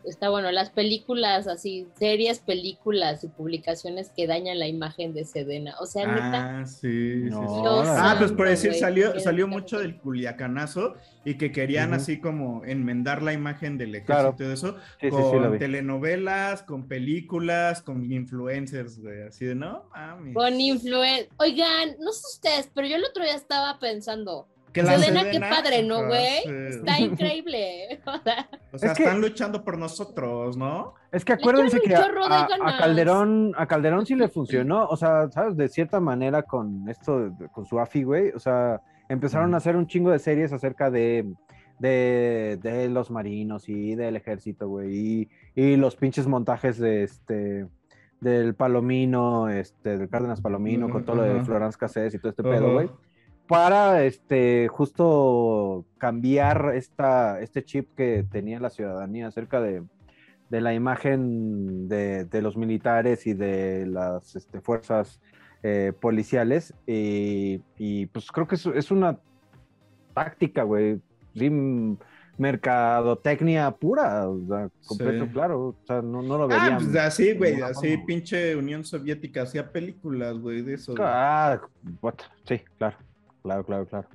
Está bueno, las películas, así, series, películas y publicaciones que dañan la imagen de Sedena. O sea, neta, Ah, sí, sí, No, sí. Dios Ah, pues por decir, salió, salió mucho del culiacanazo y que querían así como enmendar la imagen del ejército Claro. y todo eso Sí, sí, con sí, telenovelas, con películas, con influencers, güey, así de no, mames. con influencia. Oigan, no sé ustedes, pero yo el otro día estaba pensando, Que la Sedena, qué padre, ¿no, güey? sí. Está increíble. O sea, O sea, Es que- están luchando por nosotros, ¿no? Es que acuérdense que a. Calderón, a Calderón sí le funcionó, o sea, ¿sabes? De cierta manera con esto, con su AFI, güey, o sea, empezaron a hacer un chingo de series acerca de, de, de los marinos y del ejército, güey, y, y los pinches montajes de este del Palomino, este, del Cárdenas Palomino, con todo lo de. Florence Cassés y todo este pedo, güey para este justo cambiar esta, este chip que tenía la ciudadanía acerca de, de la imagen de, de los militares y de las este, fuerzas eh, policiales. Y, y, pues creo que es, es una táctica, güey. Sí, mercadotecnia pura, o sea, completo, Sí. claro. O sea, no, no lo Ah, verían. pues así, güey, así forma. pinche Unión Soviética hacía películas, güey, de eso. Ah, what? sí, claro, claro, claro, claro.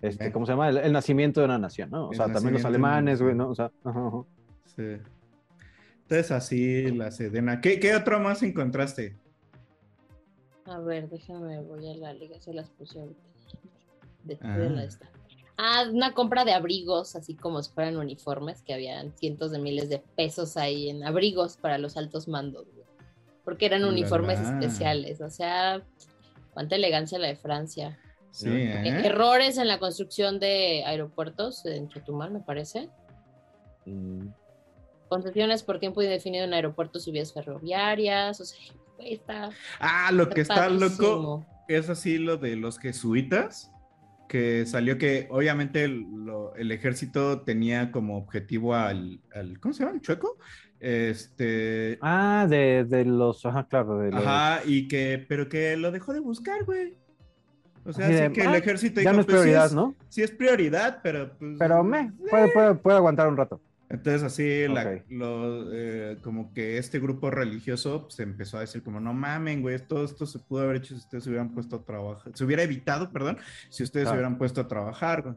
Este, Bien. ¿cómo se llama? El, el nacimiento de una nación, ¿no? O El sea, también los alemanes, güey. ¿no? O sea, ajá, ajá. Sí. Entonces así la Sedena. ¿Qué, qué otro más encontraste? a ver, déjame, voy a la liga, se las puse ahorita. De, Ah. de la esta. Ah, una compra de abrigos, así como si fueran uniformes, que habían cientos de miles de pesos ahí en abrigos para los altos mandos, güey. Porque eran uniformes especiales, o sea, cuánta elegancia la de Francia. Sí, Eh, ¿eh? Errores en la construcción de aeropuertos en Chetumal, me parece. Mm, Concesiones por tiempo indefinido en aeropuertos y vías ferroviarias, o sea, güey, está... Ah, lo que está loco es así lo de los jesuitas, que salió que obviamente el, lo- el ejército tenía como objetivo al, al- ¿cómo se llama? ¿El chueco? Este, Ah, de, de los, ajá, claro, de los... ajá, y que, pero que lo dejó de buscar, güey. O sea, Así de, que el ah, ejército ya dijo, no es pues, sí prioridad, ¿no? Sí es prioridad, pero pues... Pero me, puede, puede, puede aguantar un rato. Entonces así, la- Ok. lo, eh, como que este grupo religioso se empezó a decir como, no mamen, güey, todo esto se pudo haber hecho si ustedes se hubieran puesto a trabajar, se hubiera evitado, perdón, si ustedes se hubieran puesto a trabajar, güey.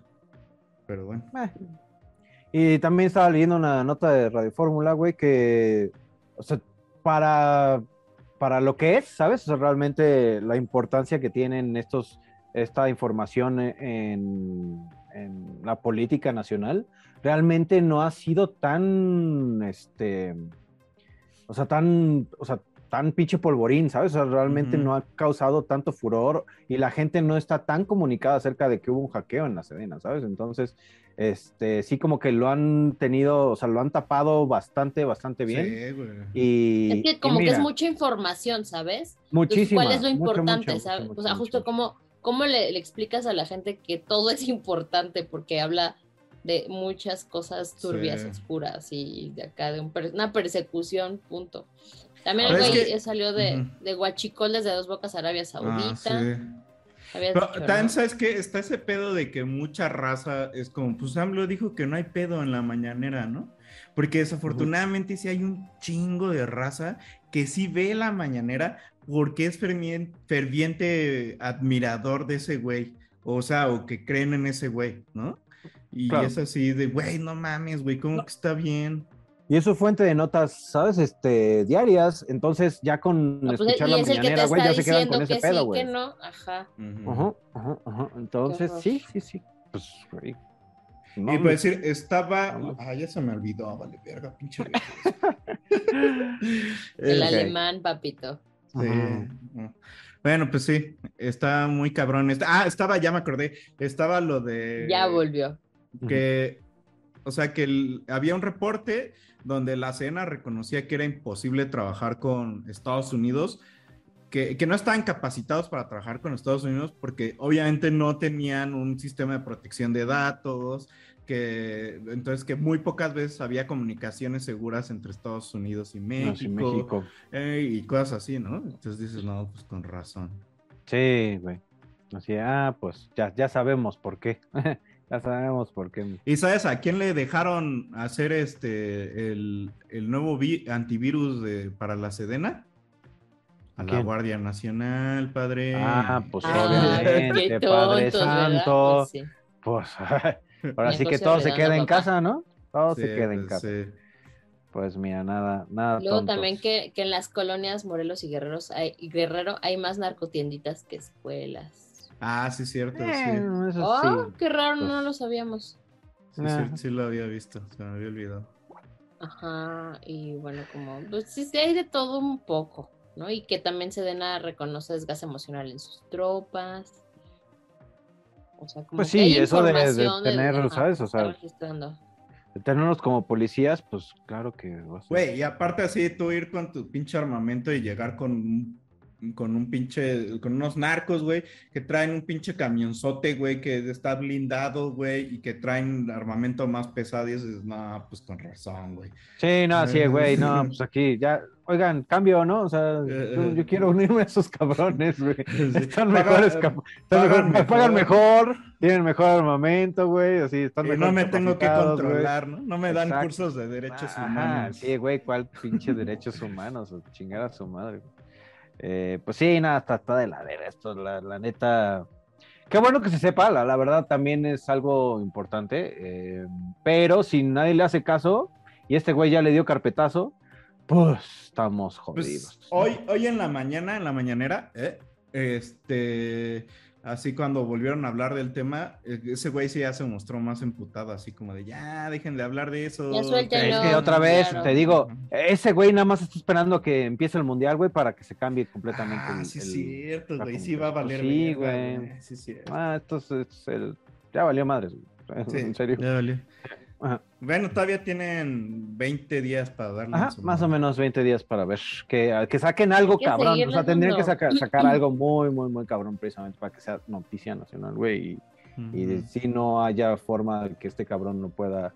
Pero bueno. Eh. Y también estaba leyendo una nota de Radio Fórmula, güey, que, o sea, para, para lo que es, ¿sabes? O sea, realmente la importancia que tienen estos, esta información en, en la política nacional, realmente no ha sido tan, este, o sea, tan, o sea, tan pinche polvorín, ¿sabes? O sea, realmente no ha causado tanto furor y la gente no está tan comunicada acerca de que hubo un hackeo en la Sedena, ¿sabes? Entonces, este, sí como que lo han tenido, o sea, lo han tapado bastante, bastante bien. Sí, güey. Y, Es que y como que es mucha información, ¿sabes? Muchísima, ¿Cuál es lo importante, sabes? o sea, justo como, ¿cómo le, le explicas a la gente que todo es importante? Porque habla de muchas cosas turbias, Sí. oscuras y de acá de un per- una persecución, punto. También el es güey que- salió de, Ujú. de Huachicol desde Dos Bocas, Arabia Ah, Saudita. sí. Habías Pero dicho, también ¿no? sabes que está ese pedo de que mucha raza es como, pues AMLO dijo que no hay pedo en la mañanera, ¿no? Porque desafortunadamente sí hay un chingo de raza que sí ve la mañanera porque es fervien- ferviente admirador de ese güey. O sea, o que creen en ese güey, ¿no? Y Claro. es así de, güey, no mames, güey, ¿cómo que está bien? Y es su fuente de notas, ¿sabes? Este, diarias. Entonces, ya con No, pues, escuchar la mañanera, güey, ya se quedan con ese que pedo, sí, güey. que no. Ajá. Ajá, ajá, ajá. Entonces, sí, sí, sí. Pues, güey. No, y me- puede decir, estaba. No. Ah, ya se me olvidó, vale, verga, pinche. El Eh, alemán, papito. Sí. No. Bueno, pues sí, está muy cabrón. Está- Ah, estaba, ya me acordé, estaba lo de... Ya volvió. Que, o sea, que el- había un reporte donde la CENA reconocía que era imposible trabajar con Estados Unidos, que, que no estaban capacitados para trabajar con Estados Unidos porque obviamente no tenían un sistema de protección de datos, que entonces que muy pocas veces había comunicaciones seguras entre Estados Unidos y México, No, sí, México. eh, y cosas así, ¿no? Entonces dices, no, pues con razón. Sí, güey. Así, ah, pues ya, ya sabemos por qué. ya sabemos por qué. ¿Y sabes a quién le dejaron hacer este el, el nuevo vi- antivirus de, para la Sedena? A la? Guardia Nacional, padre. Ah, pues Ah, obviamente, Padre. Santo. Pues sí. Pues, ahora sí que se todo se queda en papá. casa, ¿no? Todo Sí, se queda en pues, casa. sí. Pues mira, nada, nada. Luego tontos. también que, que en las colonias Morelos y Guerreros hay, y Guerrero hay más narcotienditas que escuelas. Ah, sí, cierto, Eh, sí. eso Oh, sí. qué raro, no Pues- lo sabíamos. Sí, sí, sí lo había visto, se me había olvidado. Ajá, y bueno, como, pues sí, sí hay de todo un poco, ¿no? Y que también Sedena reconoce desgaste emocional en sus tropas. O sea, como Pues sí, eso de- de tener, ¿sabes? que O está sea. De tenernos como policías, pues claro que va a ser. Güey, y aparte así tú ir con tu pinche armamento y llegar con un, con un pinche, con unos narcos, güey, que traen un pinche camionzote, güey, que está blindado, güey, y que traen armamento más pesado y dices, no, pues con razón, güey. Sí, no, sí, güey, no, pues aquí ya, oigan, cambio, ¿no? O sea, Eh, yo, eh. yo quiero unirme a esos cabrones, güey. Están Pagan- mejores, cap- están pagan mejor- me pagan mejor. mejor, tienen mejor armamento, güey, así, están Y mejor no me tengo que güey. controlar, ¿no? No me dan Exacto. cursos de derechos Ajá, humanos. sí, güey, ¿cuál pinche derechos humanos? Chingar a su madre. güey. Eh, pues sí, nada, está, está de la verga esto, la, la neta. Qué bueno que se sepa, la, la verdad también es algo importante, eh, pero si nadie le hace caso y este güey ya le dio carpetazo, pues estamos jodidos. Pues hoy, hoy en la mañana, en la mañanera, eh, este, así cuando volvieron a hablar del tema, eh, ese güey sí ya se mostró más emputado, así como de ya, dejen de hablar de eso. Ya. Es que otra vez, claro. te digo, ese güey nada más está esperando que empiece el mundial, güey, para que se cambie completamente. Ah, el- sí, es cierto, güey, sí va a valer. Sí, güey. Sí, cierto. Ah, esto es, es el... Ya valió madres, güey. Sí, en serio. ya valió. Ajá. Bueno, todavía tienen 20 días para darle. Ajá, más o madre. menos 20 días para ver que, que saquen algo que cabrón. O sea, tendrían que dando. sacar, sacar algo muy, muy, muy cabrón precisamente para que sea noticia nacional, güey. Y, y Ujú. si no haya forma de que este cabrón no pueda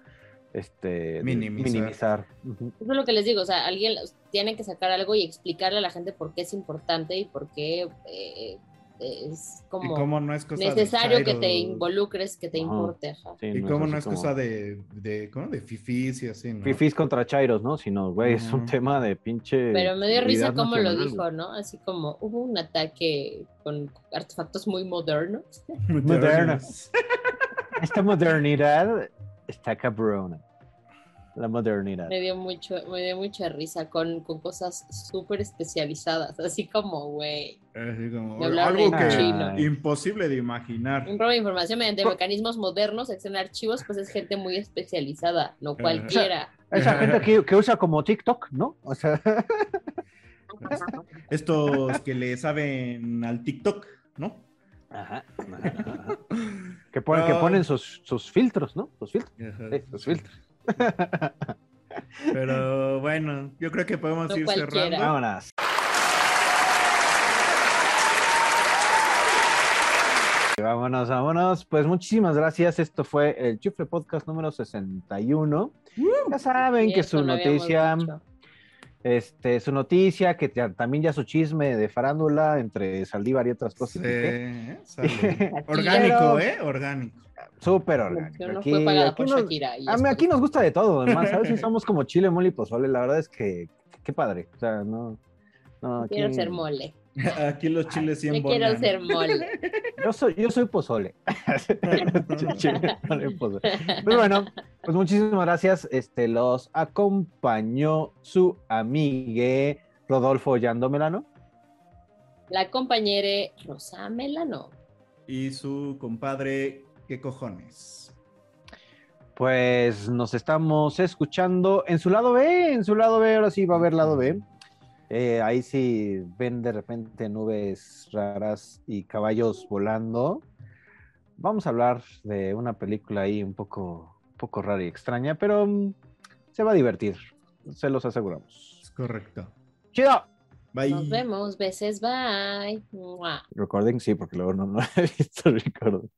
este, Minimizar. minimizar. Ujú. Eso es lo que les digo, o sea, alguien tiene que sacar algo y explicarle a la gente por qué es importante y por qué eh, es como cómo no es cosa necesario que te involucres, que te importe. Sí, Y no cómo no es como cosa de, de, ¿cómo? De fifís y así, ¿no? Fifís contra Chairos, ¿no? Sino, güey, es un tema de pinche. Pero me dio risa cómo lo dijo, ¿no? Así como hubo un ataque con artefactos muy modernos. Moderna. Esta modernidad está cabrona. La modernidad. Me dio mucho, me dio mucha risa con, con cosas súper especializadas, así como, güey, algo que chino. imposible de imaginar. un robo de información mediante mecanismos modernos, acción archivos, pues es gente muy especializada, no cualquiera. Esa gente que, que usa como TikTok, ¿no? O sea, Estos que le saben al TikTok, ¿no? Ajá, que ponen, que ponen sus, sus filtros, ¿no? Sus filtros. Ajá. Sí, sus filtros. Pero bueno, yo creo que podemos No ir cualquiera. cerrando. Vámonos. Vámonos, vámonos. Pues muchísimas gracias. Esto fue el Chufle Podcast número 61. Ya saben que su noticia, dicho. Este, su noticia, que ya- también ya su chisme de farándula entre Saldívar y otras cosas. Sí. Aquí. Orgánico, ¿eh? Orgánico. Súper orgánico. no Aquí, fue pagada aquí por nos, Shakira. y a mí es aquí nos gusta de todo, además, ¿sabes? Si somos como chile, mole y pozole, la verdad es que qué padre. O sea, no. no Quiero ser mole. Aquí los chiles 100 Me quiero ser mole. Yo soy, yo soy pozole. Pues bueno, pues muchísimas gracias. Este, los acompañó su amigue Rodolfo Yando Melano. La compañera Rosa Melano. Y su compadre, ¿qué cojones? Pues nos estamos escuchando en su lado B, en su lado B, ahora sí va a haber lado B. Eh, ahí sí ven de repente nubes raras y caballos volando. Vamos a hablar de una película ahí un poco, un poco rara y extraña, pero mm, se va a divertir, se los aseguramos. Es correcto. ¡Chido! Bye. Nos vemos. Beses. Bye. Recording, sí, porque luego no, no he visto el recording.